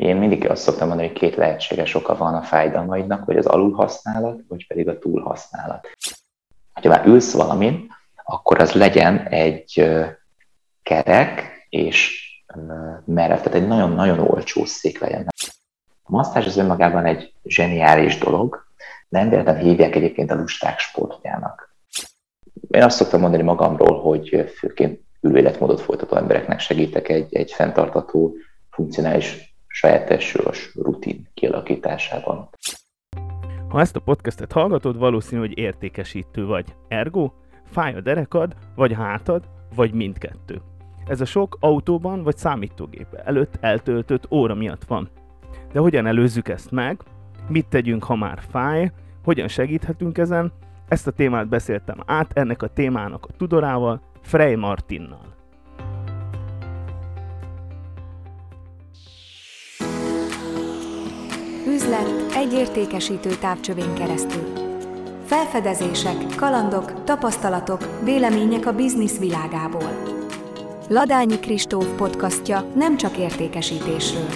Én mindig azt szoktam mondani, hogy két lehetséges oka van a fájdalmaidnak, hogy az alulhasználat, vagy pedig a túlhasználat. Ha már ülsz valamin, akkor az legyen egy kerek és merev, tehát egy nagyon-nagyon olcsó szék legyen. A masszázs az önmagában egy zseniális dolog, nem véletlenül hívják egyébként a lusták sportjának. Én azt szoktam mondani magamról, hogy főként ülőéletmódot folytató embereknek segítek egy, egy fenntartató, funkcionális, saját testsúlyos rutin kialakításában. Ha ezt a podcastet hallgatod, valószínű, hogy értékesítő vagy. Ergo, fáj a derekad, vagy hátad, vagy mindkettő. Ez a sok autóban vagy számítógép előtt eltöltött óra miatt van. De hogyan előzzük ezt meg? Mit tegyünk, ha már fáj? Hogyan segíthetünk ezen? Ezt a témát beszéltem át ennek a témának a tudorával, Frey Martinnal. Üzlet egy értékesítő távcsövén keresztül. Felfedezések, kalandok, tapasztalatok, vélemények a biznisz világából. Ladányi Kristóf podcastja nem csak értékesítésről.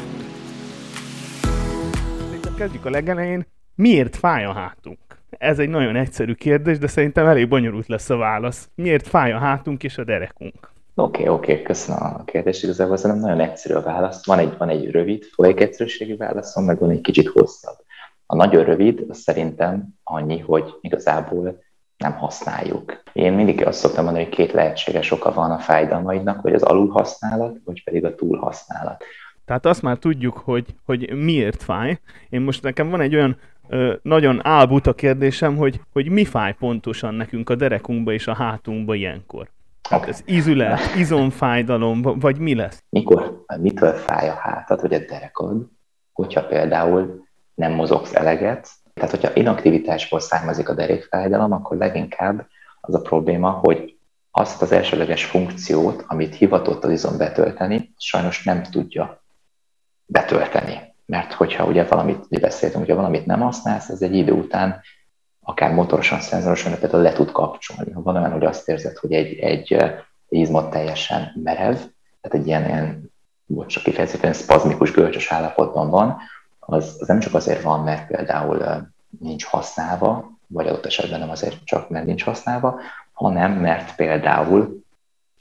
Kezdjük a legelején. Miért fáj a hátunk? Ez egy nagyon egyszerű kérdés, de szerintem elég bonyolult lesz a válasz. Miért fáj a hátunk és a derekunk? Oké, okay, oké, okay, köszönöm a kérdést. Igazából szerintem nagyon egyszerű a válasz. Van egy, van egy rövid, folyik egyszerűségű válaszom, meg van egy kicsit hosszabb. A nagyon rövid az szerintem annyi, hogy igazából nem használjuk. Én mindig azt szoktam mondani, hogy két lehetséges oka van a fájdalmaidnak, hogy az alulhasználat, vagy pedig a túlhasználat. Tehát azt már tudjuk, hogy, hogy miért fáj. Én most nekem van egy olyan ö, nagyon álbuta kérdésem, hogy, hogy mi fáj pontosan nekünk a derekunkba és a hátunkba ilyenkor. Okay. Ez ízület, izomfájdalom, vagy mi lesz? Mikor, mitől fáj a hátad, vagy a derekod, hogyha például nem mozogsz eleget, tehát hogyha inaktivitásból származik a derékfájdalom, akkor leginkább az a probléma, hogy azt az elsőleges funkciót, amit hivatott az izom betölteni, sajnos nem tudja betölteni. Mert hogyha ugye valamit, mi beszéltünk, hogyha valamit nem használsz, ez egy idő után akár motorosan, szenzorosan, például le tud kapcsolni. Van olyan, hogy azt érzed, hogy egy, egy, izmot teljesen merev, tehát egy ilyen, ilyen bocs, csak kifejezetten spazmikus görcsös állapotban van, az, az nem csak azért van, mert például nincs használva, vagy adott esetben nem azért csak, mert nincs használva, hanem mert például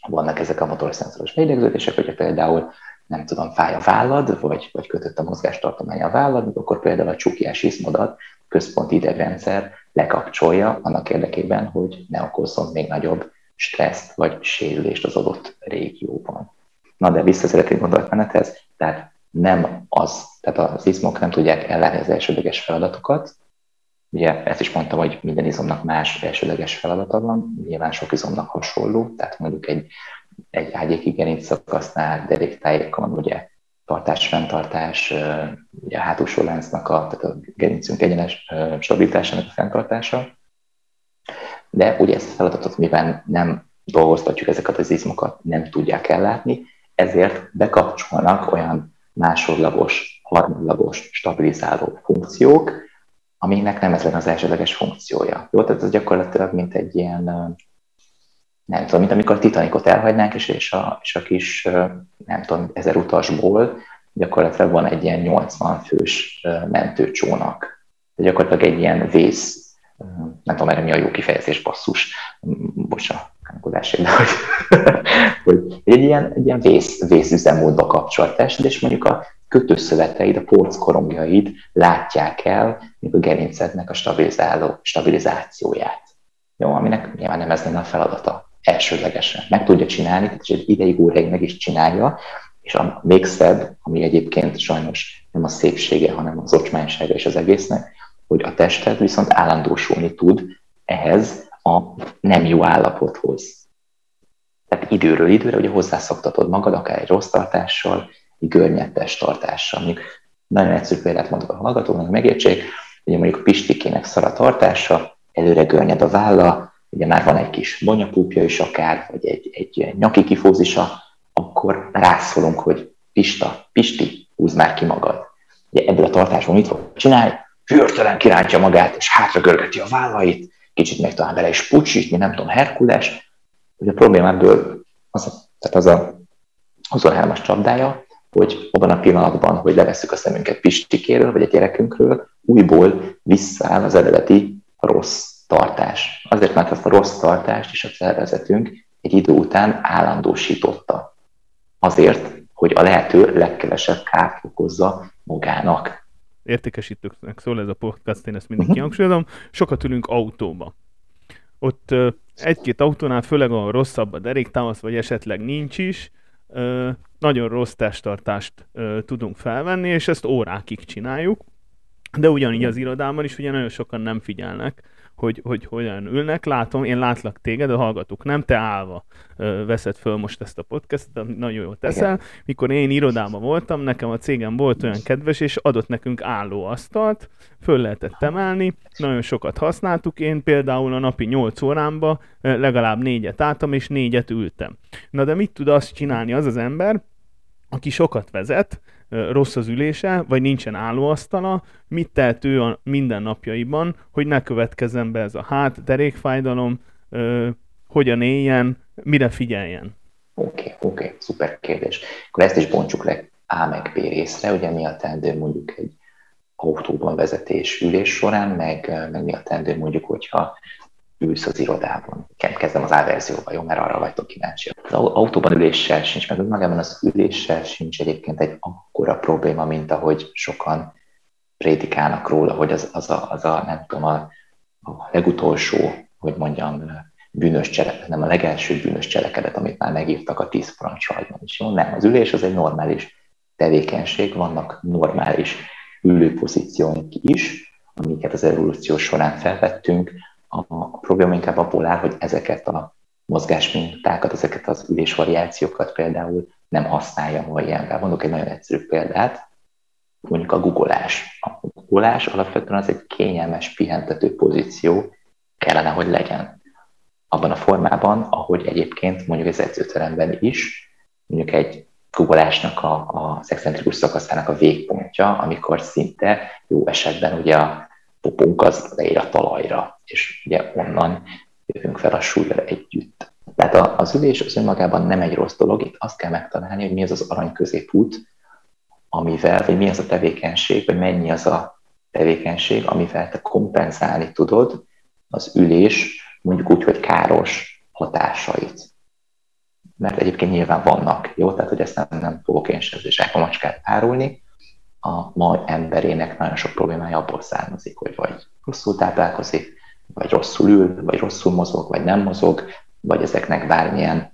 vannak ezek a motorszenzoros beidegződések, hogyha például nem tudom, fáj a vállad, vagy, vagy kötött a mozgástartomány a vállad, akkor például a csukiás izmodat központi idegrendszer lekapcsolja annak érdekében, hogy ne okozzon még nagyobb stresszt vagy sérülést az adott régióban. Na de vissza szeretnék gondolatmenethez, tehát nem az, tehát az izmok nem tudják ellátni az elsődleges feladatokat, Ugye ezt is mondtam, hogy minden izomnak más elsődleges feladata van, nyilván sok izomnak hasonló, tehát mondjuk egy, egy ágyéki gerinc szakasznál deréktájékon ugye tartás, fenntartás, ugye a hátulsó láncnak a, tehát a gerincünk egyenes stabilitásának a fenntartása. De ugye ezt a feladatot, mivel nem dolgoztatjuk ezeket az izmokat, nem tudják ellátni, ezért bekapcsolnak olyan másodlagos, harmadlagos stabilizáló funkciók, aminek nem ez lenne az elsődleges funkciója. Jó, tehát ez gyakorlatilag mint egy ilyen, nem tudom, mint amikor a Titanicot elhagynánk, és, és, a, és a kis, nem tudom, ezer utasból gyakorlatilag van egy ilyen 80 fős mentőcsónak. De gyakorlatilag egy ilyen vész, nem tudom erre mi a jó kifejezés, basszus, bocsánat, de hogy, hogy egy ilyen, egy ilyen vész, vészüzemmódba kapcsolt test, és mondjuk a kötőszöveteid, a porckorongjaid látják el a gerincednek a stabilizáló, stabilizációját. Jó, aminek nyilván nem ez lenne a feladata elsődlegesen. Meg tudja csinálni, és egy ideig, óráig meg is csinálja, és a még szebb, ami egyébként sajnos nem a szépsége, hanem az ocsmánysága és az egésznek, hogy a tested viszont állandósulni tud ehhez a nem jó állapothoz. Tehát időről időre ugye hozzászoktatod magad, akár egy rossz tartással, egy görnyettes tartással. Mondjuk nagyon egyszerű példát mondok a hallgatóknak, megértsék, ugye mondjuk Pistikének szara tartása, előre görnyed a válla, ugye már van egy kis bonyapúpja is akár, vagy egy, egy nyaki kifózisa, akkor rászólunk, hogy Pista, Pisti, húzd már ki magad. Ugye ebből a tartásból mit fog csinálni? Hűrtelen kirántja magát, és hátra görgeti a vállait, kicsit meg talán bele is pucsít, nem tudom, Herkules. Ugye a probléma ebből az, tehát az a 23-as csapdája, hogy abban a pillanatban, hogy leveszük a szemünket Pistikéről, vagy a gyerekünkről, újból visszaáll az eredeti rossz tartás. Azért, mert ezt a rossz tartást is a szervezetünk egy idő után állandósította. Azért, hogy a lehető legkevesebb kárt okozza magának. Értékesítőknek szól ez a podcast, én ezt mindig uh-huh. kihangsúlyozom. Sokat ülünk autóba. Ott egy-két autónál, főleg a rosszabb a deréktámasz, vagy esetleg nincs is, nagyon rossz testtartást tudunk felvenni, és ezt órákig csináljuk. De ugyanígy az irodában is ugye nagyon sokan nem figyelnek hogy, hogy hogyan ülnek. Látom, én látlak téged, a hallgatók nem, te állva ö, veszed föl most ezt a podcastet, nagyon jól teszel. Igen. Mikor én irodában voltam, nekem a cégem volt olyan kedves, és adott nekünk álló asztalt, föl lehetett emelni, nagyon sokat használtuk. Én például a napi 8 órámba legalább négyet álltam, és négyet ültem. Na de mit tud azt csinálni az az ember, aki sokat vezet, rossz az ülése, vagy nincsen állóasztala, mit tehet ő a mindennapjaiban, hogy ne következzen be ez a hát, derékfájdalom, hogyan éljen, mire figyeljen? Oké, okay, oké, okay, szuper kérdés. Akkor ezt is bontsuk le A meg B részre, ugye mi a teendő mondjuk egy autóban vezetés ülés során, meg, meg mi a teendő mondjuk, hogyha ülsz az irodában. Kezdem az A verzióba, jó, mert arra vagytok kíváncsi. Az autóban üléssel sincs, meg magában az üléssel sincs egyébként egy akkora probléma, mint ahogy sokan prédikálnak róla, hogy az, az, a, az a, nem tudom, a, a legutolsó, hogy mondjam, bűnös cselekedet, nem a legelső bűnös cselekedet, amit már megírtak a tíz parancsolban is. Jó? Nem, az ülés az egy normális tevékenység, vannak normális ülőpozícióink is, amiket az evolúció során felvettünk, a probléma inkább abból áll, hogy ezeket a mozgásmintákat, ezeket az ülésvariációkat például nem használja ma ilyenvel. Mondok egy nagyon egyszerű példát, mondjuk a googolás. A googolás alapvetően az egy kényelmes, pihentető pozíció kellene, hogy legyen. Abban a formában, ahogy egyébként mondjuk az edzőteremben is, mondjuk egy googolásnak a, a excentrikus szakaszának a végpontja, amikor szinte jó esetben ugye a popunk az leér a talajra, és ugye onnan jövünk fel a súlyra együtt. Tehát az ülés az önmagában nem egy rossz dolog, itt azt kell megtalálni, hogy mi az az arany középút, amivel, vagy mi az a tevékenység, vagy mennyi az a tevékenység, amivel te kompenzálni tudod az ülés, mondjuk úgy, hogy káros hatásait. Mert egyébként nyilván vannak, jó? Tehát, hogy ezt nem, nem fogok én sem macskát árulni, a ma emberének nagyon sok problémája abból származik, hogy vagy rosszul táplálkozik, vagy rosszul ül, vagy rosszul mozog, vagy nem mozog, vagy ezeknek bármilyen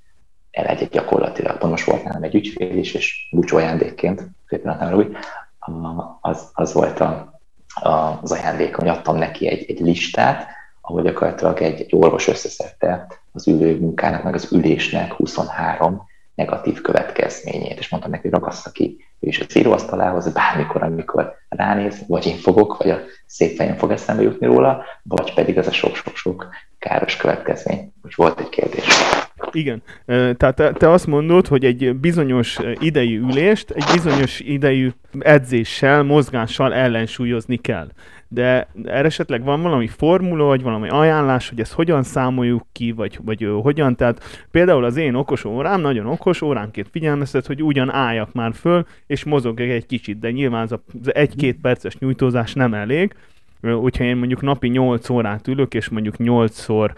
elegyek gyakorlatilag. Most volt nálam egy ügyfél is, és búcsú ajándékként, szépen úgy, az, az volt a, a, az ajándék, hogy adtam neki egy, egy listát, ahol gyakorlatilag egy, egy orvos összeszedte az ülő munkának, meg az ülésnek 23 negatív következményét, és mondtam neki, hogy ragassza ki ő is a íróasztalához, bármikor, amikor ránéz, vagy én fogok, vagy a szép fejem fog eszembe jutni róla, vagy pedig az a sok-sok-sok káros következmény. Úgy volt egy kérdés. Igen. Tehát te, te azt mondod, hogy egy bizonyos idejű ülést egy bizonyos idejű edzéssel, mozgással ellensúlyozni kell de erre esetleg van valami formula, vagy valami ajánlás, hogy ezt hogyan számoljuk ki, vagy, vagy hogyan, tehát például az én okos órám, nagyon okos, óránként figyelmeztet, hogy ugyan álljak már föl, és mozogjak egy kicsit, de nyilván az, az egy-két perces nyújtózás nem elég, hogyha én mondjuk napi 8 órát ülök, és mondjuk 8-szor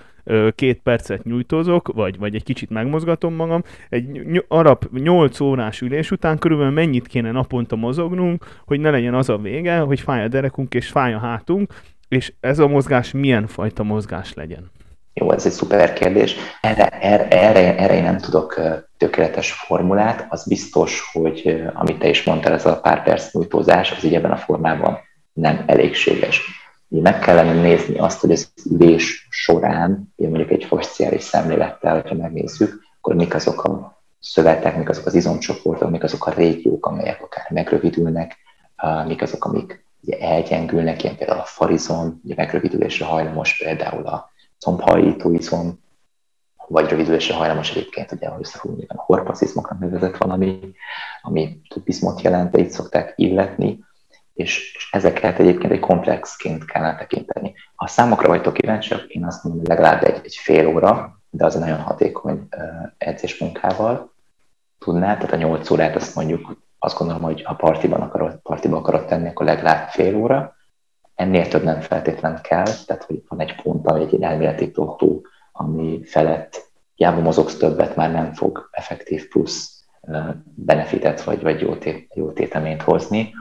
két percet nyújtózok, vagy, vagy egy kicsit megmozgatom magam, egy arab 8 órás ülés után körülbelül mennyit kéne naponta mozognunk, hogy ne legyen az a vége, hogy fáj a derekunk és fáj a hátunk, és ez a mozgás milyen fajta mozgás legyen? Jó, ez egy szuper kérdés. Erre, erre, erre, erre én nem tudok tökéletes formulát. Az biztos, hogy amit te is mondtál, ez a pár perc nyújtózás, az így ebben a formában nem elégséges. Meg kellene nézni azt, hogy az ülés során, mondjuk egy fasciális szemlélettel, hogyha megnézzük, akkor mik azok a szövetek, mik azok az izomcsoportok, mik azok a régiók, amelyek akár megrövidülnek, mik azok, amik ugye elgyengülnek, ilyen például a farizon, ugye megrövidülésre hajlamos, például a combhajító izom, vagy rövidülésre hajlamos egyébként, ugye, szakul, a horpaszizmoknak nevezett valami, ami bizmot jelent, így szokták illetni, és, és ezeket egyébként egy komplexként kellene tekinteni. Ha a számokra vagytok kíváncsiak, én azt mondom, legalább egy, egy fél óra, de az nagyon hatékony uh, edzésmunkával tudná, tehát a 8 órát azt mondjuk azt gondolom, hogy ha partiban akarod, partiba akarod tenni, akkor legalább fél óra. Ennél több nem feltétlen kell, tehát hogy van egy pont, ami egy elméleti totó, ami felett hiába mozogsz többet, már nem fog effektív plusz benefitet vagy, vagy jó, tét, jó téteményt hozni.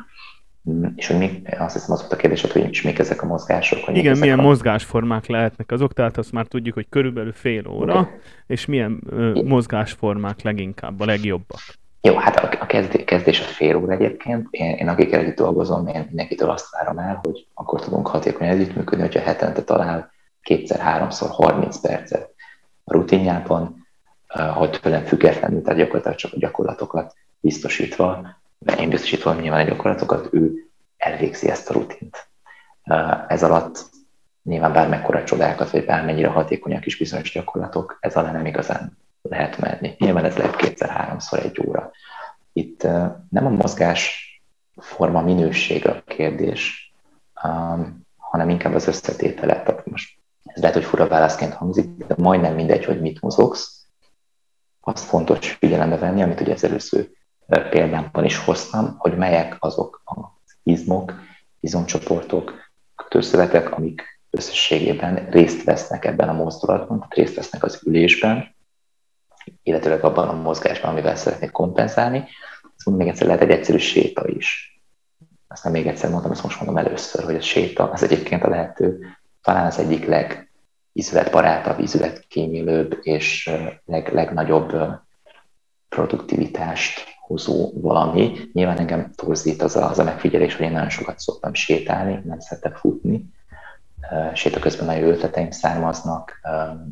És hogy mi, azt hiszem az volt a kérdés, hogy is mik ezek a mozgások. Hogy Igen, milyen a... mozgásformák lehetnek azok, tehát azt már tudjuk, hogy körülbelül fél óra, okay. és milyen ö, mozgásformák leginkább a legjobbak. Jó, hát a, kezdés, a fél óra egyébként. Én, én akikkel együtt dolgozom, én mindenkitől azt várom el, hogy akkor tudunk hatékonyan együttműködni, hogyha hetente talál kétszer, háromszor, 30 percet a rutinjában, hogy tőlem függetlenül, tehát gyakorlatilag csak a gyakorlatokat biztosítva, én biztosítva nyilván a gyakorlatokat, ő elvégzi ezt a rutint. Ez alatt nyilván bármekkora csodákat, vagy bármennyire hatékonyak is bizonyos gyakorlatok, ez alá nem igazán lehet menni. Nyilván ez lehet kétszer-háromszor egy óra. Itt nem a mozgás forma minőség a kérdés, hanem inkább az összetétele. Tehát most ez lehet, hogy fura válaszként hangzik, de majdnem mindegy, hogy mit mozogsz. Azt fontos figyelembe venni, amit ugye az előző példámban is hoztam, hogy melyek azok az izmok, izomcsoportok, kötőszövetek, amik összességében részt vesznek ebben a mozdulatban, tehát részt vesznek az ülésben, illetőleg abban a mozgásban, amivel szeretnék kompenzálni. Mondom, még egyszer lehet egy egyszerű séta is. Aztán még egyszer mondtam, ezt most mondom először, hogy a séta az egyébként a lehető, talán az egyik legizületbarátabb, izületkímélőbb és leg, legnagyobb produktivitást hozó valami. Nyilván engem torzít az a, az a megfigyelés, hogy én nagyon sokat szoktam sétálni, nem szeretek futni, séta közben nagyon ötleteim származnak,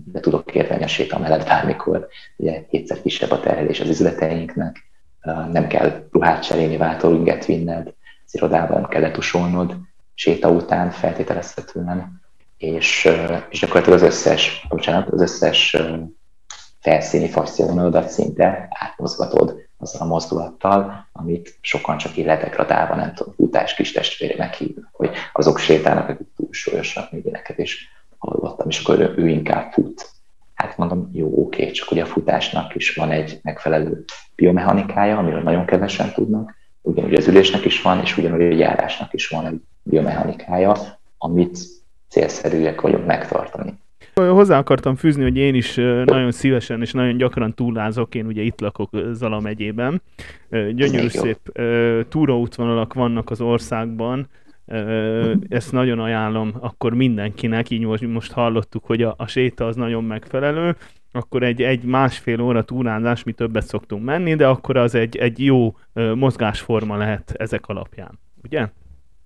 de tudok érvelni a séta mellett bármikor. Ugye kétszer kisebb a terhelés az üzleteinknek, nem kell ruhát cserélni, váltóinget vinned, az irodában kell letusolnod, séta után feltételezhetően, és, és gyakorlatilag az összes, bocsánat, az összes felszíni fasziavonaladat szinte átmozgatod azzal a mozdulattal, amit sokan csak így letegradálva, nem tudom, futás kis testvérének hívnak, hogy azok sétálnak, akik túlsúlyosak, még ilyeneket is hallottam, és akkor ő, ő inkább fut. Hát mondom, jó, oké, csak ugye a futásnak is van egy megfelelő biomechanikája, amiről nagyon kevesen tudnak, ugyanúgy az ülésnek is van, és ugyanúgy a járásnak is van egy biomechanikája, amit célszerűek vagyunk megtartani. Hozzá akartam fűzni, hogy én is nagyon szívesen és nagyon gyakran túlázok, én ugye itt lakok Zala megyében. Gyönyörű szép túraútvonalak vannak az országban, ezt nagyon ajánlom akkor mindenkinek, így most, most hallottuk, hogy a, a séta az nagyon megfelelő, akkor egy, egy másfél óra túrázás, mi többet szoktunk menni, de akkor az egy, egy jó mozgásforma lehet ezek alapján, ugye?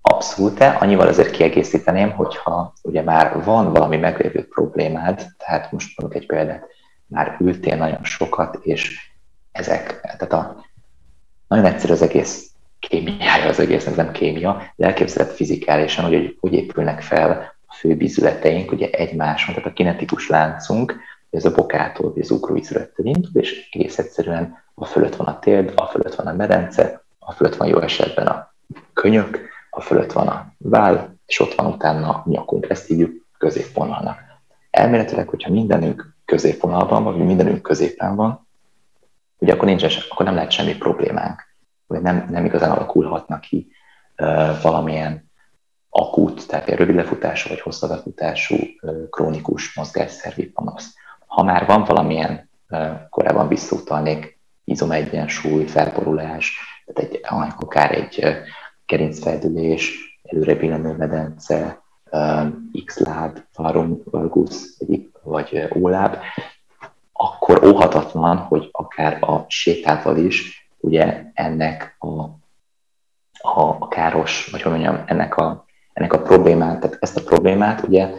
Abszolút, annyival azért kiegészíteném, hogyha ugye már van valami meglévő problémád, tehát most mondjuk egy példát, már ültél nagyon sokat, és ezek, tehát a, nagyon egyszerű az egész kémiája az egész, nem kémia, de elképzelhet fizikálisan, hogy hogy épülnek fel a főbízületeink, ugye egymáson, tehát a kinetikus láncunk, ez a bokától, vagy az ugróizülettől indul, és egész egyszerűen a fölött van a térd, a fölött van a medence, a fölött van jó esetben a könyök, a fölött van a váll, és ott van utána a nyakunk. Ezt hívjuk középvonalnak. Elméletileg, hogyha mindenünk középvonalban van, vagy mindenünk középen van, ugye akkor, nincs, akkor nem lehet semmi problémánk, vagy nem, nem igazán alakulhatnak ki uh, valamilyen akut, tehát egy rövid lefutású vagy hosszadafutású uh, krónikus mozgásszervi panasz. Ha már van valamilyen, uh, korábban visszautalnék, izomegyensúly, felborulás, tehát egy, akár egy gerincfeldülés, előre billenő medence, X-láb, farum valgus, vagy óláb, akkor óhatatlan, hogy akár a sétával is ugye ennek a, a, a káros, vagy hogy mondjam, ennek a, ennek a problémát, tehát ezt a problémát ugye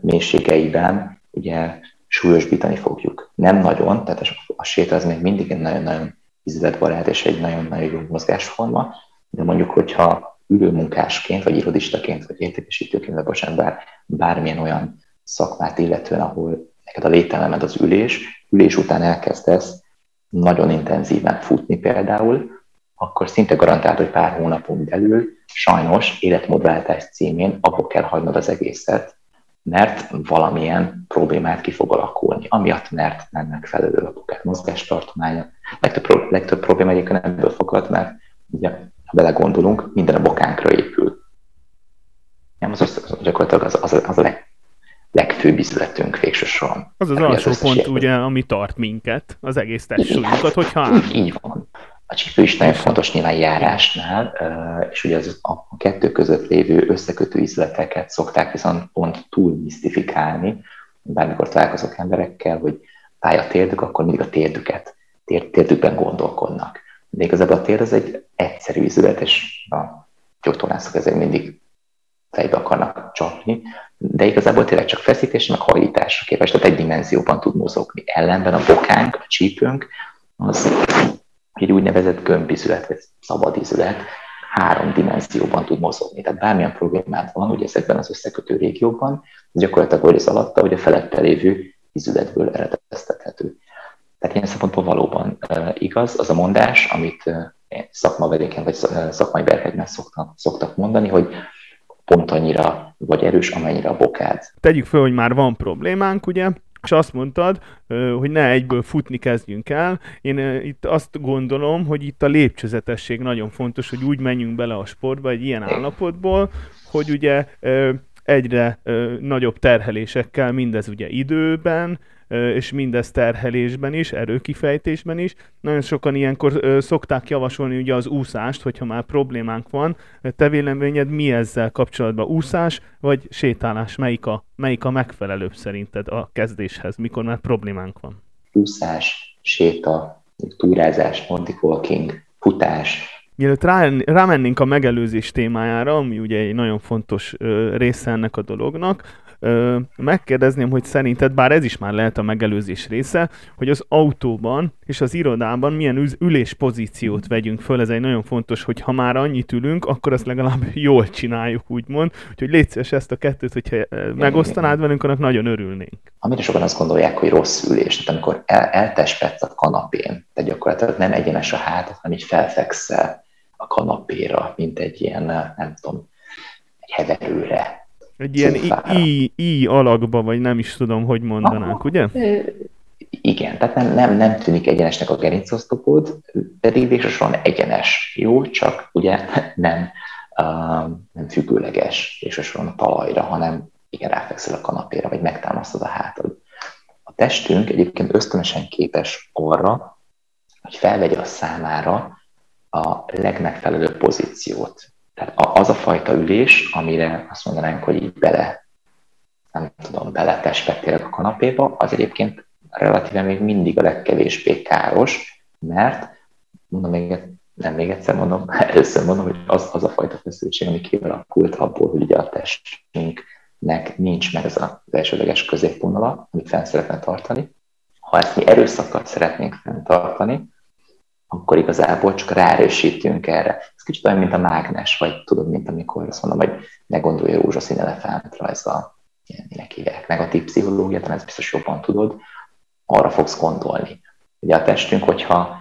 mélységeiben ugye súlyosbítani fogjuk. Nem nagyon, tehát a séta az még mindig egy nagyon-nagyon izületbarát és egy nagyon-nagyon jó mozgásforma, de mondjuk, hogyha ülőmunkásként, vagy irodistaként, vagy értékesítőként, vagy bocsánat, bár, bármilyen olyan szakmát illetően, ahol neked a lételemed az ülés, ülés után elkezdesz nagyon intenzíven futni például, akkor szinte garantált, hogy pár hónapon belül sajnos életmódváltás címén abból kell hagynod az egészet, mert valamilyen problémát ki fog alakulni, amiatt, mert nem megfelelő a bukát mozgástartománya. Legtöbb, legtöbb probléma egyébként ebből fogad, mert ugye, belegondolunk, minden a bokánkra épül. Nem, az, az gyakorlatilag az, az, az a leg, legfőbb izületünk végső soron. Az az alsó az pont, ugye, ami tart minket, az egész testsúlyunkat, hogyha állunk. Így van. A csípő is nagyon fontos nyilván járásnál, és ugye az a kettő között lévő összekötő izleteket szokták viszont pont túl misztifikálni. Bármikor találkozok emberekkel, hogy fáj a térdük, akkor mindig a térdüket, tér, térdükben gondolkodnak. De igazából a térd az egy egyszerű izület, és a gyógytornászok ezért mindig fejbe akarnak csapni, de igazából tényleg csak feszítés, meg hajlításra képes, tehát egy dimenzióban tud mozogni. Ellenben a bokánk, a csípőnk, az egy úgynevezett gömbizület, vagy szabad izület, három dimenzióban tud mozogni. Tehát bármilyen problémád van, ugye ezekben az összekötő régiókban, ez gyakorlatilag az alatta, hogy a felette lévő izületből eredeztethető. Tehát ilyen szempontból uh, igaz az a mondás, amit szakmavedéken vagy szakmai berkekben szoktak, szoktak mondani, hogy pont annyira vagy erős, amennyire a bokád. Tegyük fel, hogy már van problémánk, ugye, és azt mondtad, hogy ne egyből futni kezdjünk el. Én itt azt gondolom, hogy itt a lépcsőzetesség nagyon fontos, hogy úgy menjünk bele a sportba egy ilyen állapotból, hogy ugye egyre nagyobb terhelésekkel, mindez ugye időben, és mindez terhelésben is, erőkifejtésben is. Nagyon sokan ilyenkor szokták javasolni ugye az úszást, hogyha már problémánk van. Te véleményed mi ezzel kapcsolatban? Úszás vagy sétálás? Melyik a, melyik a megfelelőbb szerinted a kezdéshez, mikor már problémánk van? Úszás, séta, túrázás, Monty walking, futás, Mielőtt rá, rámennénk a megelőzés témájára, ami ugye egy nagyon fontos része ennek a dolognak, ö, megkérdezném, hogy szerinted, bár ez is már lehet a megelőzés része, hogy az autóban és az irodában milyen üléspozíciót vegyünk föl, ez egy nagyon fontos, hogy ha már annyit ülünk, akkor azt legalább jól csináljuk, úgymond. Úgyhogy légy szíves ezt a kettőt, hogyha megosztanád velünk, annak nagyon örülnénk. Amire sokan azt gondolják, hogy rossz ülés, tehát amikor el, eltespetsz a kanapén, tehát gyakorlatilag nem egyenes a hátat, hanem így felfekszel a kanapéra, mint egy ilyen, nem tudom, egy heverőre, egy ilyen i, i alakba, vagy nem is tudom, hogy mondanánk, Aha. ugye? Igen, tehát nem, nem, nem tűnik egyenesnek a gerincosztopod, pedig végsősorban egyenes. Jó, csak ugye nem, uh, nem függőleges végsősorban a talajra, hanem igen, ráfekszel a kanapéra, vagy megtámasztod a hátad. A testünk egyébként ösztönösen képes arra, hogy felvegye a számára a legmegfelelőbb pozíciót. Tehát az a fajta ülés, amire azt mondanánk, hogy így bele, nem tudom, bele a kanapéba, az egyébként relatíve még mindig a legkevésbé káros, mert mondom még, nem még egyszer mondom, először mondom, hogy az, az a fajta feszültség, ami kialakult abból, hogy ugye a testünknek nincs meg ez az elsődleges középvonala, amit fenn szeretne tartani. Ha ezt mi erőszakkal szeretnénk fenntartani, akkor igazából csak ráerősítünk erre. Kicsit olyan, mint a mágnes, vagy tudod, mint amikor azt mondom, hogy ne gondolj a rózsaszín elefántra, ez a, minek hívják, negatív pszichológia, de ezt biztos jobban tudod, arra fogsz gondolni. Ugye a testünk, hogyha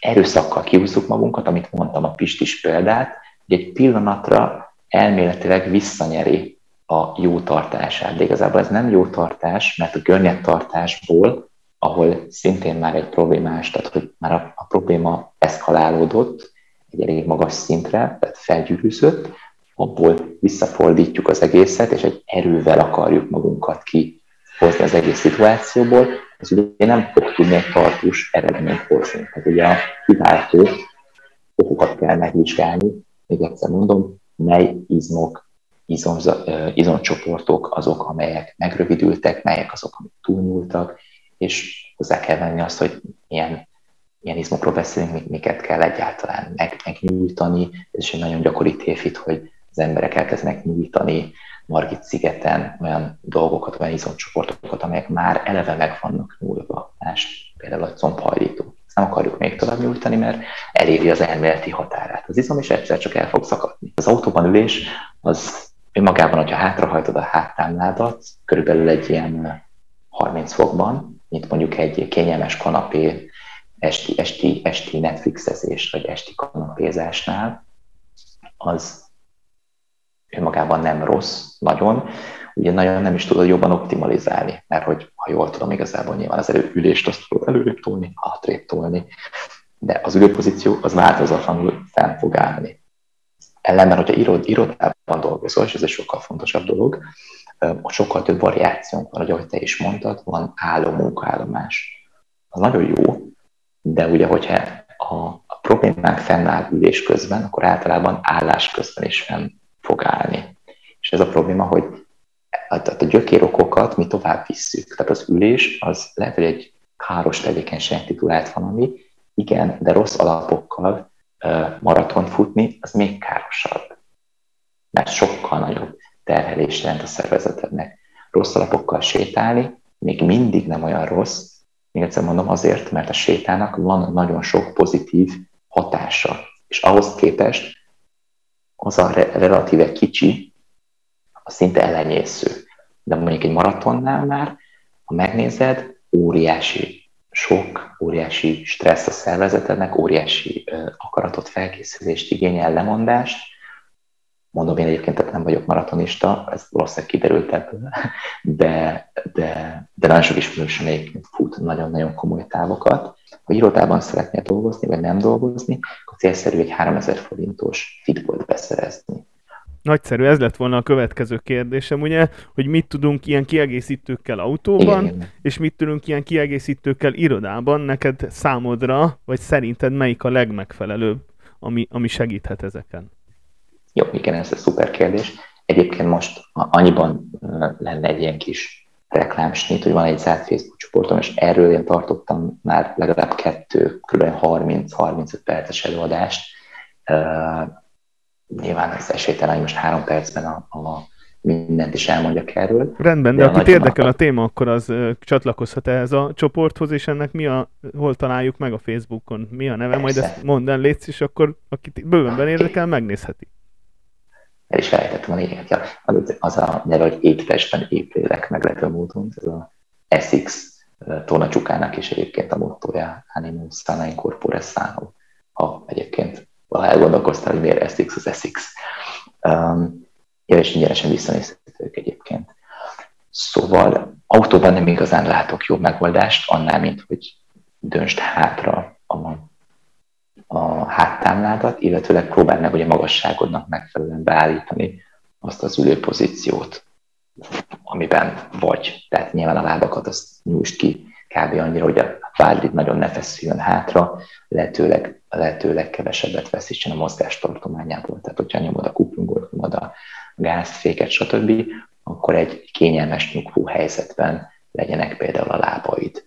erőszakkal kihúzzuk magunkat, amit mondtam a Pistis példát, hogy egy pillanatra elméletileg visszanyeri a jó tartását. De igazából ez nem jó tartás, mert a görnyedtartásból ahol szintén már egy problémás, tehát hogy már a, a probléma eszkalálódott egy elég magas szintre, tehát felgyűrűzött, abból visszafordítjuk az egészet, és egy erővel akarjuk magunkat kihozni az egész szituációból, ez ugye nem fog tudni egy tartós eredményt hozni. Tehát ugye a kiváltó okokat kell megvizsgálni, még egyszer mondom, mely izmok, izom, izomcsoportok azok, amelyek megrövidültek, melyek azok, amik túlnyúltak, és hozzá kell venni azt, hogy milyen, milyen izmokról beszélünk, miket kell egyáltalán meg, megnyújtani. Ez is egy nagyon gyakori tévhit, hogy az emberek elkezdenek nyújtani Margit szigeten olyan dolgokat, olyan izomcsoportokat, amelyek már eleve meg vannak nyúlva. Más például a combhajlító. Ezt nem akarjuk még tovább nyújtani, mert eléri az elméleti határát. Az izom is egyszer csak el fog szakadni. Az autóban ülés az önmagában, hogyha hátrahajtod a háttámládat, körülbelül egy ilyen 30 fokban, mint mondjuk egy kényelmes kanapé esti, esti, esti Netflixezés, vagy esti kanapézásnál, az önmagában nem rossz, nagyon, ugye nagyon nem is tudod jobban optimalizálni, mert hogy ha jól tudom, igazából nyilván az előülést azt tudod előrébb tolni, hátrébb tolni, de az ülőpozíció az változatlanul fenn fog állni. Ellenben, hogyha irod, irodában dolgozol, és ez egy sokkal fontosabb dolog, sokkal több variációnk van, ahogy te is mondtad, van álló munkaállomás. Az nagyon jó, de ugye, hogyha a, a problémák fennáll ülés közben, akkor általában állás közben is fenn fog állni. És ez a probléma, hogy a, a gyökérokokat mi tovább visszük. Tehát az ülés az lehet, hogy egy káros tevékenység titulált valami, igen, de rossz alapokkal maraton futni, az még károsabb. Mert sokkal nagyobb terhelés jelent a szervezetednek. Rossz alapokkal sétálni még mindig nem olyan rossz, még egyszer mondom azért, mert a sétának van nagyon sok pozitív hatása. És ahhoz képest az a re- relatíve kicsi, a szinte elenyésző. De mondjuk egy maratonnál már, ha megnézed, óriási sok, óriási stressz a szervezetednek, óriási akaratot, felkészülést igényel, lemondást, Mondom, én egyébként tehát nem vagyok maratonista, ez valószínűleg kiderült ebből, de, de, de nagyon sok ismerősöm egyébként fut nagyon-nagyon komoly távokat. Ha irodában szeretnél dolgozni, vagy nem dolgozni, akkor célszerű egy 3000 forintos fitbolt beszerezni. Nagyszerű, ez lett volna a következő kérdésem, ugye, hogy mit tudunk ilyen kiegészítőkkel autóban, igen, igen. és mit tudunk ilyen kiegészítőkkel irodában, neked számodra, vagy szerinted melyik a legmegfelelőbb, ami, ami segíthet ezeken? Jó, igen, ez egy szuper kérdés. Egyébként most annyiban lenne egy ilyen kis reklámsnit, hogy van egy zárt Facebook csoportom, és erről én tartottam már legalább kettő, kb. 30-35 perces előadást. Uh, nyilván az esélytelen, hogy most három percben a, a mindent is elmondjak erről. Rendben, de, de akit érdekel a téma, akkor az csatlakozhat ehhez a csoporthoz, és ennek mi a, hol találjuk meg a Facebookon, mi a neve, Persze. majd ezt mondd el, létsz, és akkor akit bővenben érdekel, megnézheti el is felejtettem a lényeget. Ja, az a neve, hogy étfestben éplélek meglepő módon, ez a Essex Tona Csukának is egyébként a mottoja, Animus Sana Incorpore Sano. Ha egyébként valaha elgondolkoztál, hogy miért Essex az Essex. Um, ja, és ingyenesen visszanézhetők egyébként. Szóval autóban nem igazán látok jobb megoldást annál, mint hogy döntsd hátra a háttámládat, illetőleg próbáld meg ugye magasságodnak megfelelően beállítani azt az ülőpozíciót, amiben vagy. Tehát nyilván a lábakat azt nyújtsd ki kb. annyira, hogy a vádrid nagyon ne feszüljön hátra, lehetőleg, lehetőleg kevesebbet veszítsen a mozgástartományából. Tehát, hogyha nyomod a kuplungot, nyomod a gázt, féket, stb., akkor egy kényelmes nyugvó helyzetben legyenek például a lábaid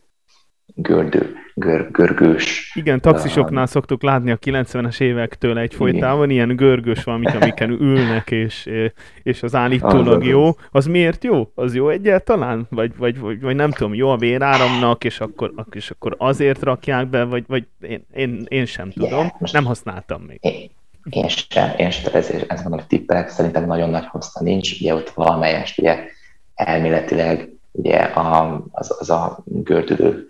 gördő, gör, görgős. Igen, taxisoknál uh, szoktuk látni a 90-es évektől egyfolytában ilyen görgős valamik, amiken ülnek, és, és az állítólag az, jó. Az miért jó? Az jó egyáltalán? Vagy, vagy, vagy, vagy nem tudom, jó a véráramnak, és akkor, és akkor azért rakják be, vagy, vagy én, én, én sem tudom. Yeah, most nem használtam még. Én, én sem, én sem, ez, ez mondom, a tippek szerintem nagyon nagy haszna nincs. Ugye ott valamelyest ugye elméletileg ugye a, az, az a gördülő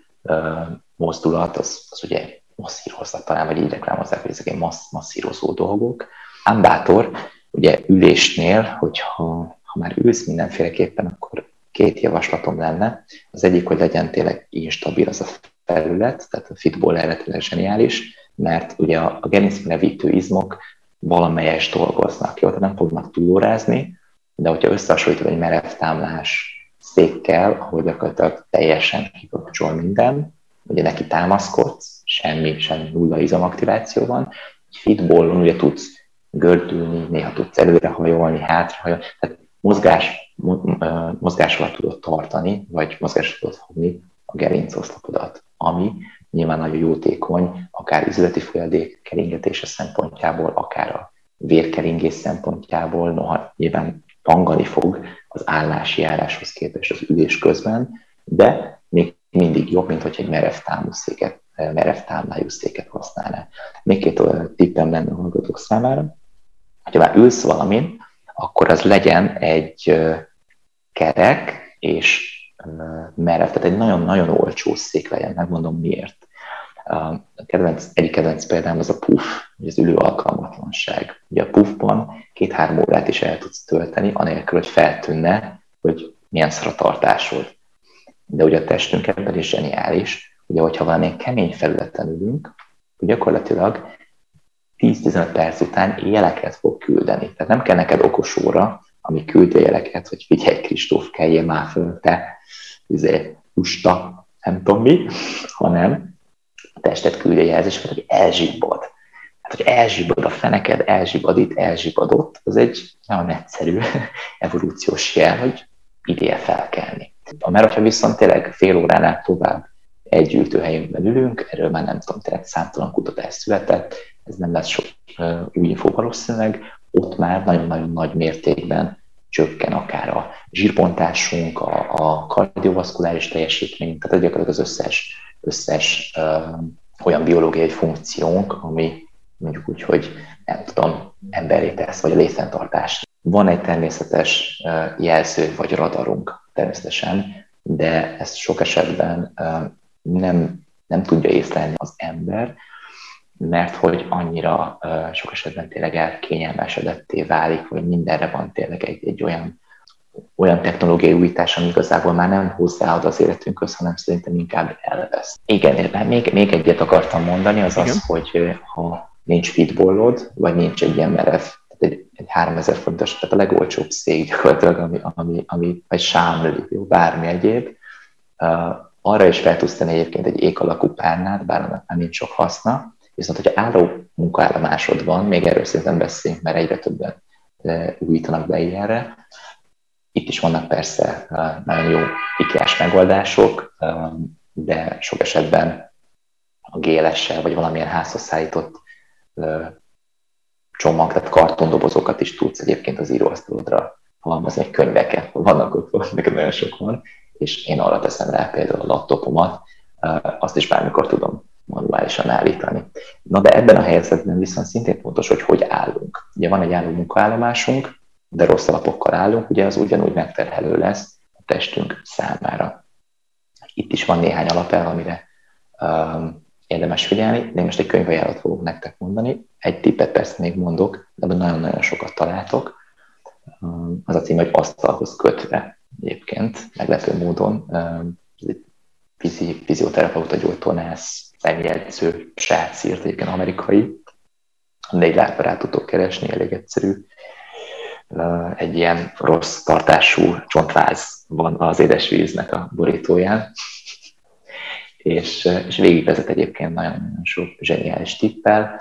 mozdulat, az, az ugye masszírozza talán, vagy így reklámozzák, hogy ezek egy massz, masszírozó dolgok. Ám bátor, ugye ülésnél, hogyha ha már ülsz mindenféleképpen, akkor két javaslatom lenne. Az egyik, hogy legyen tényleg instabil az a felület, tehát a fitból eredetileg zseniális, mert ugye a, a gerincműre izmok valamelyes dolgoznak. Jó, tehát nem fognak túlórázni, de hogyha összehasonlítod egy merev támlás székkel, ahol gyakorlatilag teljesen kikapcsol minden, ugye neki támaszkodsz, semmi, semmi nulla izomaktiváció van. Fitballon ugye tudsz gördülni, néha tudsz előrehajolni, hátrahajolni, tehát mozgás, mozgás alatt tudod tartani, vagy mozgás tudod fogni a gerincoszlopodat, ami nyilván nagyon jótékony, akár üzleti folyadék keringetése szempontjából, akár a vérkeringés szempontjából, noha nyilván tangani fog az állási járáshoz képest az ülés közben, de még mindig jobb, mint hogy egy merev széket, merev támlájú széket használná. Még két tippem lenne a hallgatók számára. Ha már ülsz valamin, akkor az legyen egy kerek és merev, tehát egy nagyon-nagyon olcsó szék legyen, megmondom miért. A kedvenc, egyik kedvenc példám az a puff, vagy az ülő alkalmatlanság. Ugye a puffban két-három órát is el tudsz tölteni, anélkül, hogy feltűnne, hogy milyen szar a tartásod. De ugye a testünk ebben is zseniális, ugye hogyha valamilyen kemény felületen ülünk, gyakorlatilag 10-15 perc után jeleket fog küldeni. Tehát nem kell neked okos óra, ami küldi jeleket, hogy figyelj Kristóf, kelljél már föl, te izé, lusta, nem tudom mi, hanem a testet küldje jelzéseket, hogy elzsibbad. Hát, hogy elzsibbad a feneked, elzsibbad itt, elzsibbad ott, az egy nagyon egyszerű evolúciós jel, hogy ideje felkelni. Mert ha viszont tényleg fél óránál tovább egy ültőhelyünkben ülünk, erről már nem tudom, tényleg számtalan kutatás született, ez nem lesz sok új info valószínűleg, ott már nagyon-nagyon nagy mértékben csökken akár a zsírbontásunk, a, a kardiovaszkuláris teljesítmény, tehát gyakorlatilag az összes, összes olyan biológiai funkciónk, ami mondjuk úgy, hogy nem tudom, emberétesz vagy a létfenntartás. Van egy természetes jelző vagy radarunk természetesen, de ezt sok esetben nem, nem tudja észlelni az ember, mert hogy annyira sok esetben tényleg elkényelmesedetté válik, hogy mindenre van tényleg egy, egy olyan, olyan technológiai újítás, ami igazából már nem hozzáad az életünkhöz, hanem szerintem inkább elvesz. Igen, még, még egyet akartam mondani, az Igen. az, hogy ha nincs fitballod, vagy nincs egy ilyen merev, tehát egy, egy 3000 forintos, tehát a legolcsóbb szék gyakorlatilag, ami, ami, ami vagy sámli, jó, bármi egyéb, uh, arra is fel tudsz tenni egyébként egy ék alakú párnát, bár annak nem nincs sok haszna, Viszont, hogyha álló munkaállomásod van, még erről szerintem beszélünk, mert egyre többen újítanak be ilyenre. Itt is vannak persze e, nagyon jó ikás megoldások, e, de sok esetben a GLS-sel vagy valamilyen házhoz szállított csomag, tehát kartondobozokat is tudsz egyébként az íróasztalodra halmozni, egy könyveket, vannak ott, nekem nagyon sok van, és én arra teszem rá például a laptopomat, azt is bármikor tudom manuálisan állítani. Na de ebben a helyzetben viszont szintén fontos, hogy hogy állunk. Ugye van egy álló munkaállomásunk, de rossz alapokkal állunk, ugye az ugyanúgy megterhelő lesz a testünk számára. Itt is van néhány alapelv, amire um, érdemes figyelni, én most egy könyvajánlat fogok nektek mondani. Egy tippet persze még mondok, de nagyon-nagyon sokat találtok. Um, az a cím, hogy asztalhoz kötve egyébként, meglepő módon. Um, fizi, fizioterapeuta gyógytornász szemjegyző srác írt, egyébként amerikai, de egy rá tudtok keresni, elég egyszerű. Egy ilyen rossz tartású csontváz van az édesvíznek a borítóján, és, és végigvezet egyébként nagyon-nagyon sok zseniális tippel.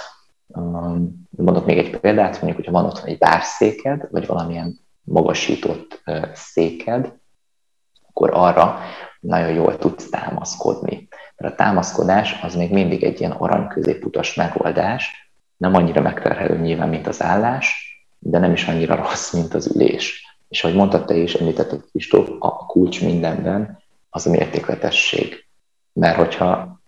Mondok még egy példát, mondjuk, hogyha van otthon egy bárszéked, vagy valamilyen magasított széked, akkor arra nagyon jól tudsz támaszkodni. Mert a támaszkodás az még mindig egy ilyen arany középutas megoldás, nem annyira megterhelő nyilván, mint az állás, de nem is annyira rossz, mint az ülés. És ahogy mondtad te is, említetted Kristóf, a kulcs mindenben az a mértékletesség. Mert hogyha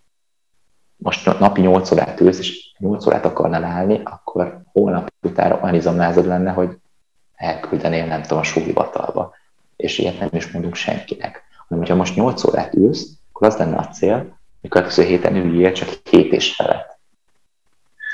most napi 8 órát ülsz, és 8 órát akarnál állni, akkor holnap utána olyan izomlázod lenne, hogy elküldenél, nem tudom, a súlyhivatalba. És ilyet nem is mondunk senkinek. Hanem, hogyha most 8 órát ülsz, akkor az lenne a cél, hogy következő héten üljél csak két és felett.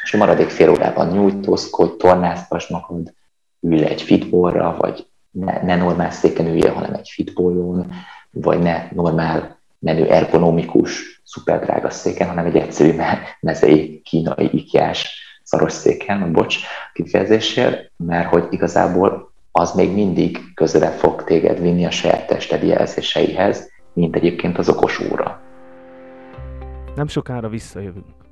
És a maradék fél órában nyújtózkodj, tornáztass magad, ülj egy fitballra, vagy ne, ne normál széken üljél, hanem egy fitballon, vagy ne normál, menő ergonomikus, drága széken, hanem egy egyszerű mezei kínai ikiás szaros széken, bocs, kifejezésért, mert hogy igazából az még mindig közelebb fog téged vinni a saját tested jelzéseihez, mint egyébként az okos óra. Nem sokára visszajövünk.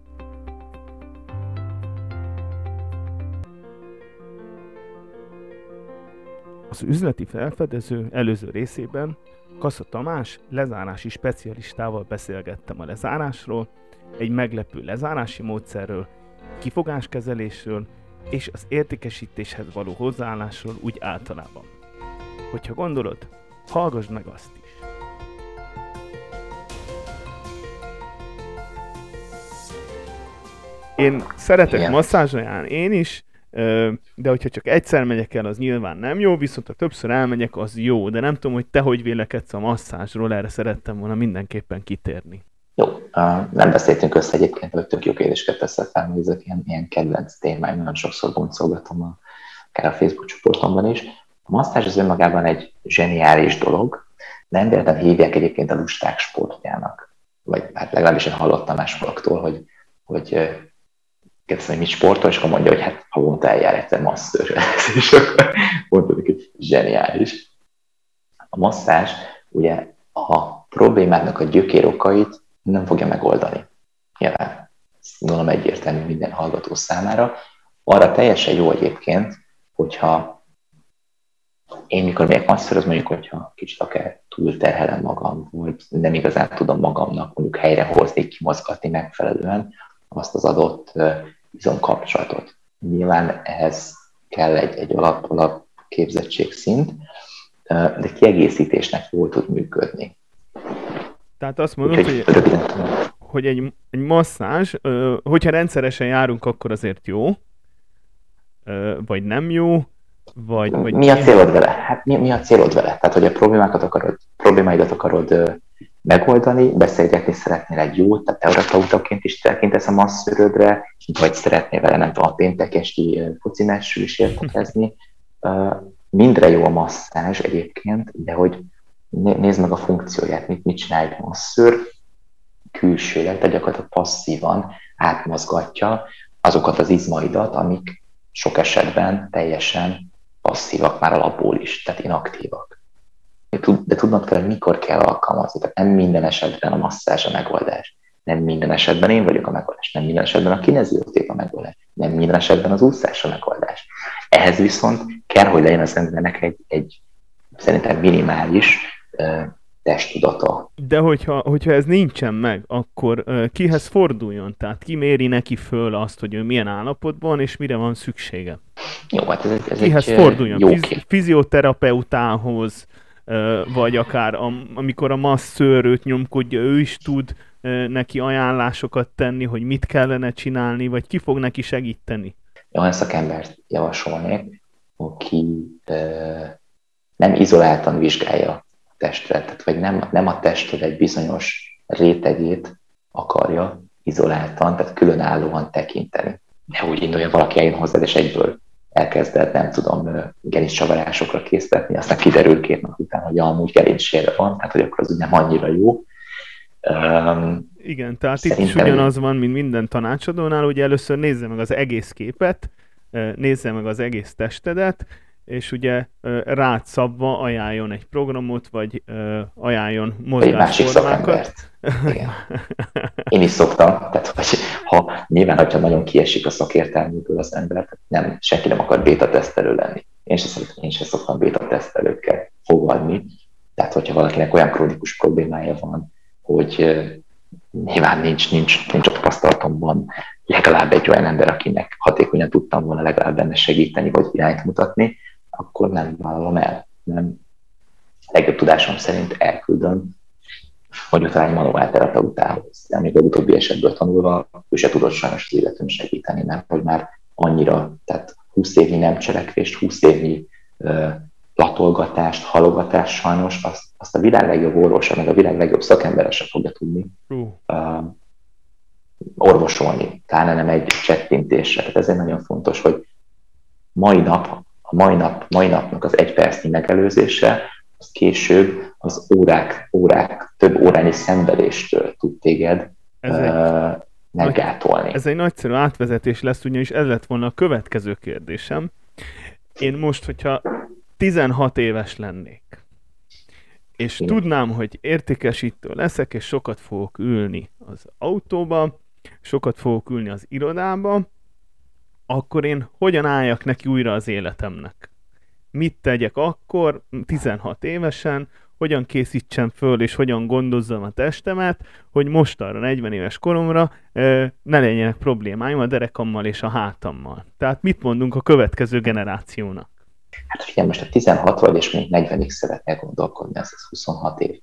Az üzleti felfedező előző részében Kassa Tamás lezárási specialistával beszélgettem a lezárásról, egy meglepő lezárási módszerről, kifogáskezelésről és az értékesítéshez való hozzáállásról úgy általában. Hogyha gondolod, hallgass meg azt is. Én szeretek Igen. én is, de hogyha csak egyszer megyek el, az nyilván nem jó, viszont ha többször elmegyek, az jó, de nem tudom, hogy te hogy vélekedsz a masszázsról, erre szerettem volna mindenképpen kitérni. Jó, nem beszéltünk össze egyébként, hogy tök jó kérdéseket teszek fel, hogy ezek ilyen, ilyen kedvenc témáim, nagyon sokszor boncolgatom a, akár a Facebook csoportomban is. A masszázs az önmagában egy zseniális dolog, nem véletlenül hívják egyébként a lusták sportjának. Vagy hát legalábbis én hallottam másoktól, hogy, hogy kérdeztem, hogy mit sportol, és akkor mondja, hogy hát havonta eljár egyszer masszörre. és akkor mondta hogy zseniális. A masszás ugye a problémának a gyökérokait nem fogja megoldani. Nyilván, gondolom egyértelmű minden hallgató számára. Arra teljesen jó egyébként, hogyha én mikor megyek masszöröz, mondjuk, hogyha kicsit akár túlterhelem magam, vagy nem igazán tudom magamnak mondjuk helyrehozni, kimozgatni megfelelően azt az adott izomkapcsolatot. Nyilván ehhez kell egy, egy alap, alap képzettségszint, de kiegészítésnek jól tud működni. Tehát azt mondod, hogy, hogy egy, egy masszázs, hogyha rendszeresen járunk, akkor azért jó, vagy nem jó, vagy, vagy mi a célod vele? Hát mi, mi a célod vele? Tehát, hogy a problémákat akarod, problémáidat akarod megoldani, beszélgetni szeretnél egy jót, tehát terapeutaként is tekintesz a masszörödre, vagy szeretnél vele nem tudom, a péntek esti focinásról is értekezni. Mindre jó a masszázs egyébként, de hogy nézd meg a funkcióját, mit, mit csinál egy masszőr külsőleg, tehát gyakorlatilag passzívan átmozgatja azokat az izmaidat, amik sok esetben teljesen passzívak már alapból is, tehát inaktívak. De tudnod kell, hogy mikor kell alkalmazni. Tehát nem minden esetben a masszázs a megoldás. Nem minden esetben én vagyok a megoldás. Nem minden esetben a kineziótép a megoldás. Nem minden esetben az úszás a megoldás. Ehhez viszont kell, hogy legyen az embernek egy, egy szerintem minimális testtudata. De hogyha, hogyha ez nincsen meg, akkor uh, kihez forduljon? Tehát ki méri neki föl azt, hogy ő milyen állapotban, és mire van szüksége? Jó, hát ez, ez kihez egy forduljon? jó Fiz- fizioterapeutához, uh, vagy akár a, amikor a masszőr őt nyomkodja, ő is tud neki ajánlásokat tenni, hogy mit kellene csinálni, vagy ki fog neki segíteni? Olyan szakembert javasolnék, aki nem izoláltan vizsgálja testet, vagy nem, nem a tested egy bizonyos rétegét akarja izoláltan, tehát különállóan tekinteni. Ne úgy indulja valaki eljön hozzád, és egyből elkezded, nem tudom, gerinc csavarásokra készíteni, aztán kiderül két nap után, hogy amúgy gerincsére van, tehát hogy akkor az úgy nem annyira jó. Um, Igen, tehát itt is ugyanaz van, mint minden tanácsadónál, hogy először nézze meg az egész képet, nézze meg az egész testedet, és ugye rád szabva ajánljon egy programot, vagy ajánljon mozgásformákat. Én is szoktam, tehát hogy ha nyilván, hogyha nagyon kiesik a szakértelműből az ember, nem, senki nem akar beta tesztelő lenni. Én sem, szeretem, én sem szoktam beta tesztelőkkel fogadni, tehát hogyha valakinek olyan krónikus problémája van, hogy nyilván nincs, nincs, nincs a tapasztalatomban legalább egy olyan ember, akinek hatékonyan tudtam volna legalább benne segíteni, vagy irányt mutatni, akkor nem vállalom el. Nem. Legjobb tudásom szerint elküldöm mondjuk talán egy manuál terapeutához. De még a utóbbi esetből tanulva, ő se tudott sajnos az életünk segíteni, mert hogy már annyira, tehát 20 évnyi nem cselekvést, 20 évnyi uh, latolgatást, halogatást sajnos, azt, azt a világ legjobb orvosa, meg a világ legjobb szakembere sem fogja tudni uh. Uh, orvosolni, talán nem egy csettintésre. Tehát ezért nagyon fontos, hogy mai nap a mai, nap, mai napnak az egy percnyi megelőzése, az később az órák, órák, több órányi szenvedéstől tud téged ez uh, egy, meggátolni. Ez egy nagyszerű átvezetés lesz, ugyanis ez lett volna a következő kérdésem. Én most, hogyha 16 éves lennék, és Igen. tudnám, hogy értékesítő leszek, és sokat fogok ülni az autóba, sokat fogok ülni az irodába, akkor én hogyan álljak neki újra az életemnek? Mit tegyek akkor, 16 évesen, hogyan készítsem föl, és hogyan gondozzam a testemet, hogy most arra 40 éves koromra ne legyenek problémáim a derekammal és a hátammal. Tehát mit mondunk a következő generációnak? Hát figyelj, most a 16 vagy, és még 40-ig szeretnél gondolkodni, az, az 26 év.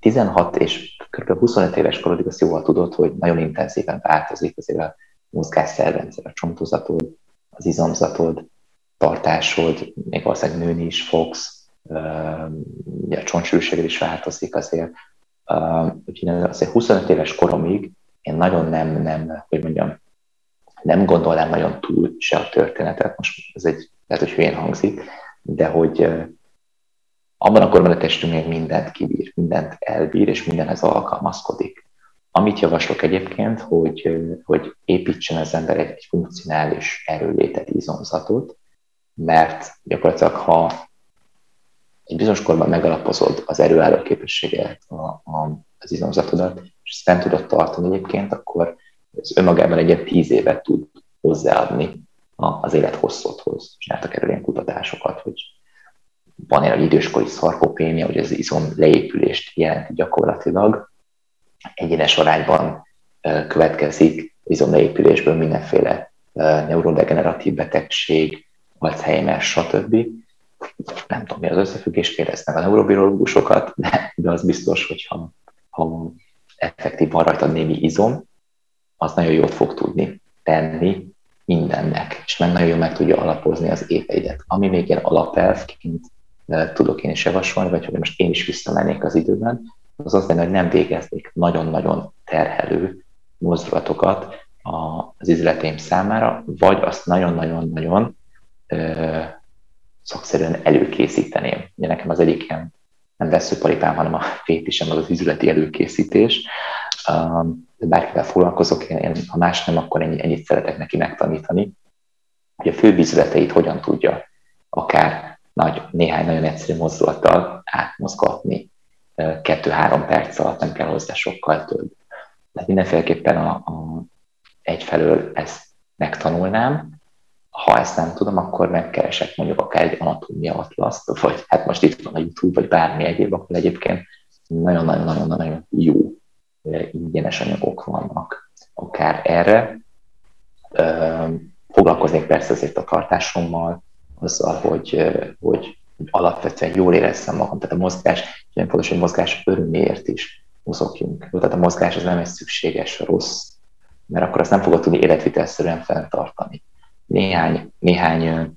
16 és kb. 25 éves korodig azt jól tudod, hogy nagyon intenzíven változik azért a mozgásszerrendszer, a csontozatod, az izomzatod, tartásod, még valószínűleg nőni is fogsz, a csontsűrűséged is változik azért. Úgyhogy azért 25 éves koromig én nagyon nem, nem, hogy mondjam, nem gondolnám nagyon túl se a történetet, most ez egy, lehet, hogy hülyén hangzik, de hogy abban a korban a testünk még mindent kibír, mindent elbír, és mindenhez alkalmazkodik. Amit javaslok egyébként, hogy, hogy építsen az ember egy, egy funkcionális erőlétet, izomzatot, mert gyakorlatilag ha egy bizonyos korban megalapozod az erőálló képességet, a, a, az izomzatodat, és ezt nem tudod tartani egyébként, akkor ez önmagában egy ilyen tíz évet tud hozzáadni az élet hosszothoz. Csináltak erről ilyen kutatásokat, hogy van egy időskori szarkopénia, hogy az izom leépülést jelenti gyakorlatilag. Egyenes arányban következik izom leépülésből mindenféle neurodegeneratív betegség, Alzheimer, stb. Nem tudom, mi az összefüggés, kérdeznek a neurobiológusokat, de, de az biztos, hogy ha, ha effektív van rajta némi izom, az nagyon jót fog tudni tenni mindennek, és meg nagyon jól meg tudja alapozni az éveidet. Ami még ilyen alapelvként tudok én is javasolni, vagy hogy most én is visszamennék az időben, az az lenne, hogy nem végeznék nagyon-nagyon terhelő mozdulatokat az üzleteim számára, vagy azt nagyon-nagyon-nagyon szakszerűen előkészíteném. Ugye nekem az egyik ilyen nem veszőparipám, hanem a fétisem az az üzleti előkészítés. Bárkivel foglalkozok, én, én, ha más nem, akkor ennyi, ennyit szeretek neki megtanítani, hogy a fő üzleteit hogyan tudja akár nagy, néhány nagyon egyszerű mozdulattal átmozgatni kettő-három perc alatt, nem kell hozzá sokkal több. Tehát mindenféleképpen a, a, egyfelől ezt megtanulnám, ha ezt nem tudom, akkor megkeresek mondjuk akár egy anatómia atlaszt, vagy hát most itt van a YouTube, vagy bármi egyéb, akkor egyébként nagyon-nagyon-nagyon-nagyon jó ingyenes anyagok vannak akár erre. Foglalkoznék persze azért a tartásommal, azzal, hogy, hogy, hogy alapvetően jól érezzem magam. Tehát a mozgás, nagyon fontos, hogy mozgás öröméért is mozogjunk. Tehát a mozgás az nem egy szükséges rossz, mert akkor azt nem fogod tudni életvitelszerűen fenntartani. Néhány, néhány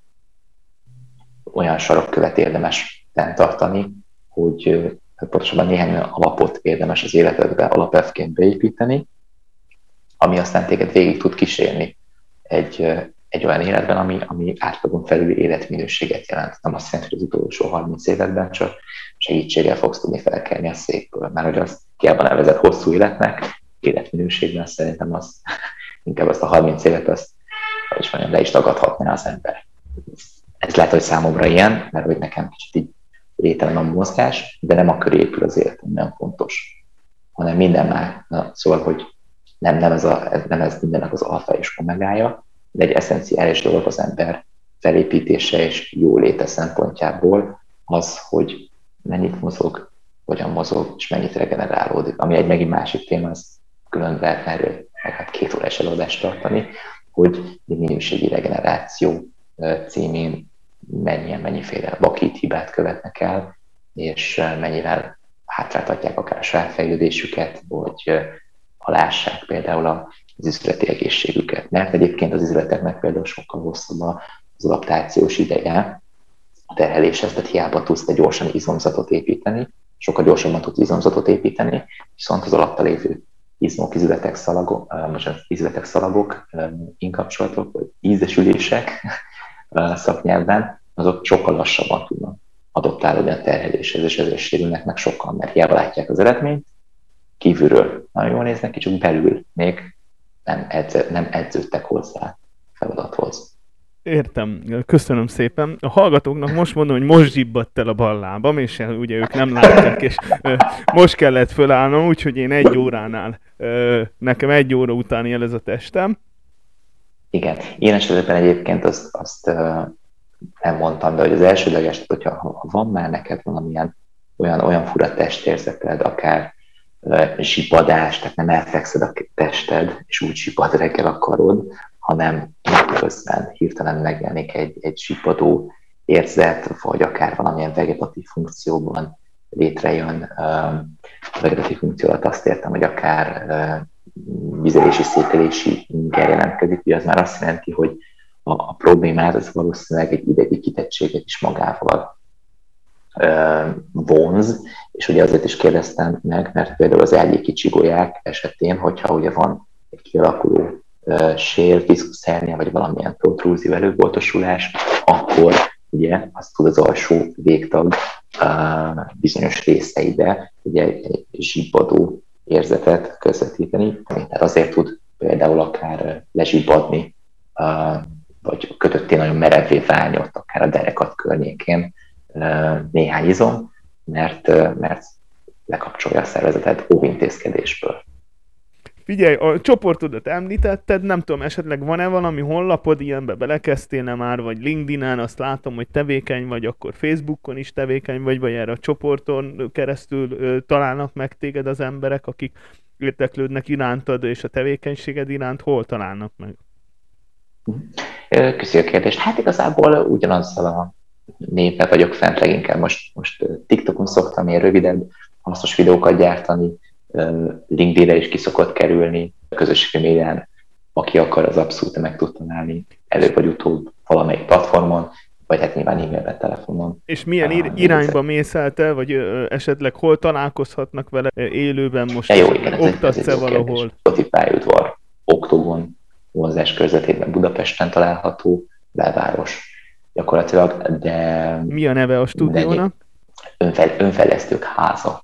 olyan sarokkövet érdemes fenntartani, hogy pontosabban néhány alapot érdemes az életedbe alapelvként beépíteni, ami aztán téged végig tud kísérni egy, egy olyan életben, ami, ami átlagon felüli életminőséget jelent. Nem azt jelenti, hogy az utolsó 30 évedben csak segítséggel fogsz tudni felkelni a székből, mert hogy az kiában nevezett hosszú életnek, életminőségben szerintem az inkább azt a 30 évet azt, hogy mondjam, le is tagadhatná az ember. Ez lehet, hogy számomra ilyen, mert hogy nekem kicsit így lételen a mozgás, de nem a köré épül az életem, nem fontos, hanem minden már. Na, szóval, hogy nem, nem, ez a, nem ez mindennek az alfa és omegája, egy eszenciális dolog az ember felépítése és jóléte szempontjából az, hogy mennyit mozog, hogyan mozog, és mennyit regenerálódik. Ami egy megint másik téma, az külön lehet erről meg hát két órás előadást tartani, hogy minőségi regeneráció címén mennyien, mennyiféle vakít hibát követnek el, és mennyivel hátráltatják akár a saját fejlődésüket, vagy alássák például az üzleti egészségüket. Mert egyébként az üzleteknek például sokkal hosszabb az adaptációs ideje a terheléshez, tehát hiába tudsz te gyorsan izomzatot építeni, sokkal gyorsabban tudsz izomzatot építeni, viszont az alatta lévő izmok, izületek, szalagok, most izületek, szalagok, inkapcsolatok, vagy ízesülések szaknyelvben, azok sokkal lassabban tudnak adoptálódni a terheléshez, és ezért sérülnek meg sokkal, mert hiába látják az eredményt, kívülről nagyon jól néznek ki, csak belül még nem, edz, nem edződtek hozzá feladathoz. Értem, köszönöm szépen. A hallgatóknak most mondom, hogy most zsibbadt el a bal lábam, és ugye ők nem látják, és ö, most kellett fölállnom, úgyhogy én egy óránál, ö, nekem egy óra után jel ez a testem. Igen, én esetben egyébként azt, azt ö, nem mondtam, de hogy az elsődleges, hogyha ha van már neked valamilyen olyan, olyan fura testérzeted, akár zsipadás, tehát nem elfekszed a tested, és úgy zsipad reggel akarod, hanem közben hirtelen megjelenik egy, egy zsipadó érzet, vagy akár valamilyen vegetatív funkcióban létrejön. A vegetatív funkció alatt azt értem, hogy akár vizelési, szételési inger jelentkezik, ugye az már azt jelenti, hogy a, a problémát az valószínűleg egy idegi kitettséget is magával vonz, és ugye azért is kérdeztem meg, mert például az elgyéki csigolyák esetén, hogyha ugye van egy kialakuló sér, diszkuszernia, vagy valamilyen protrúzió előboltosulás, akkor ugye azt tud az alsó végtag bizonyos részeibe ugye egy zsibbadó érzetet közvetíteni, tehát azért tud például akár lezsibbadni, vagy kötötté nagyon merevé válni ott akár a derekat környékén néhány izom, mert, mert lekapcsolja a szervezetet óvintézkedésből. Figyelj, a csoportodat említetted, nem tudom, esetleg van-e valami honlapod, ilyenbe belekezdtél már, vagy LinkedIn-en, azt látom, hogy tevékeny vagy, akkor Facebookon is tevékeny vagy, vagy erre a csoporton keresztül ö, találnak meg téged az emberek, akik érteklődnek irántad és a tevékenységed iránt, hol találnak meg? Köszönjük a kérdést. Hát igazából ugyanazzal a névvel vagyok fent leginkább. Most, most TikTokon szoktam ilyen rövidebb, hasznos videókat gyártani, LinkedIn-re is ki szokott kerülni, a közösségi médián, aki akar, az abszolút meg tud találni, előbb vagy utóbb valamelyik platformon, vagy hát nyilván e-mailben, telefonon. És milyen ir- irányba mész el te, vagy ö, esetleg hol találkozhatnak vele élőben most? Ja, jó, igen, oktatsz-e valahol? Spotify udvar, Oktogon, vonzás körzetében Budapesten található, belváros gyakorlatilag, de... Mi a neve a stúdiónak? Önfej, önfejlesztők háza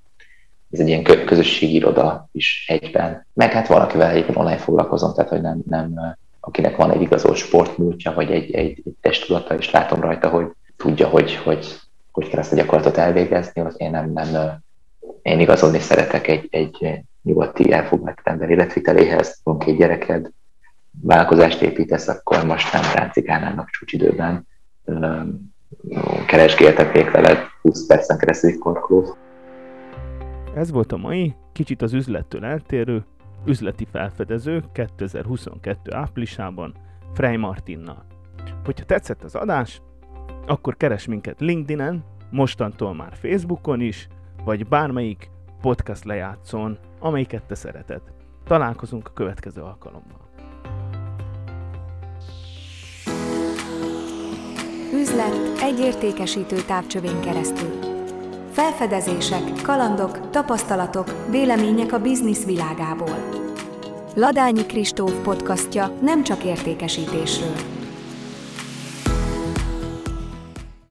ez egy ilyen közösségi iroda is egyben. Meg hát valakivel egyébként online foglalkozom, tehát hogy nem, nem akinek van egy igazolt sportmúltja, vagy egy, egy, egy testudata, és látom rajta, hogy tudja, hogy, hogy, hogy kell ezt a gyakorlatot elvégezni, hogy én nem, nem én igazolni szeretek egy, egy nyugati elfoglalt ember életviteléhez, van két gyereked, vállalkozást építesz, akkor most nem ráncigálnának csúcsidőben, keresgéltek még veled 20 percen keresztül korkolót. Ez volt a mai, kicsit az üzlettől eltérő, üzleti felfedező 2022 áprilisában Frey Martinnal. Hogyha tetszett az adás, akkor keres minket LinkedIn-en, mostantól már Facebookon is, vagy bármelyik podcast lejátszón, amelyiket te szereted. Találkozunk a következő alkalommal. Üzlet egy értékesítő távcsövén keresztül. Felfedezések, kalandok, tapasztalatok, vélemények a biznisz világából. Ladányi Kristóf podcastja nem csak értékesítésről.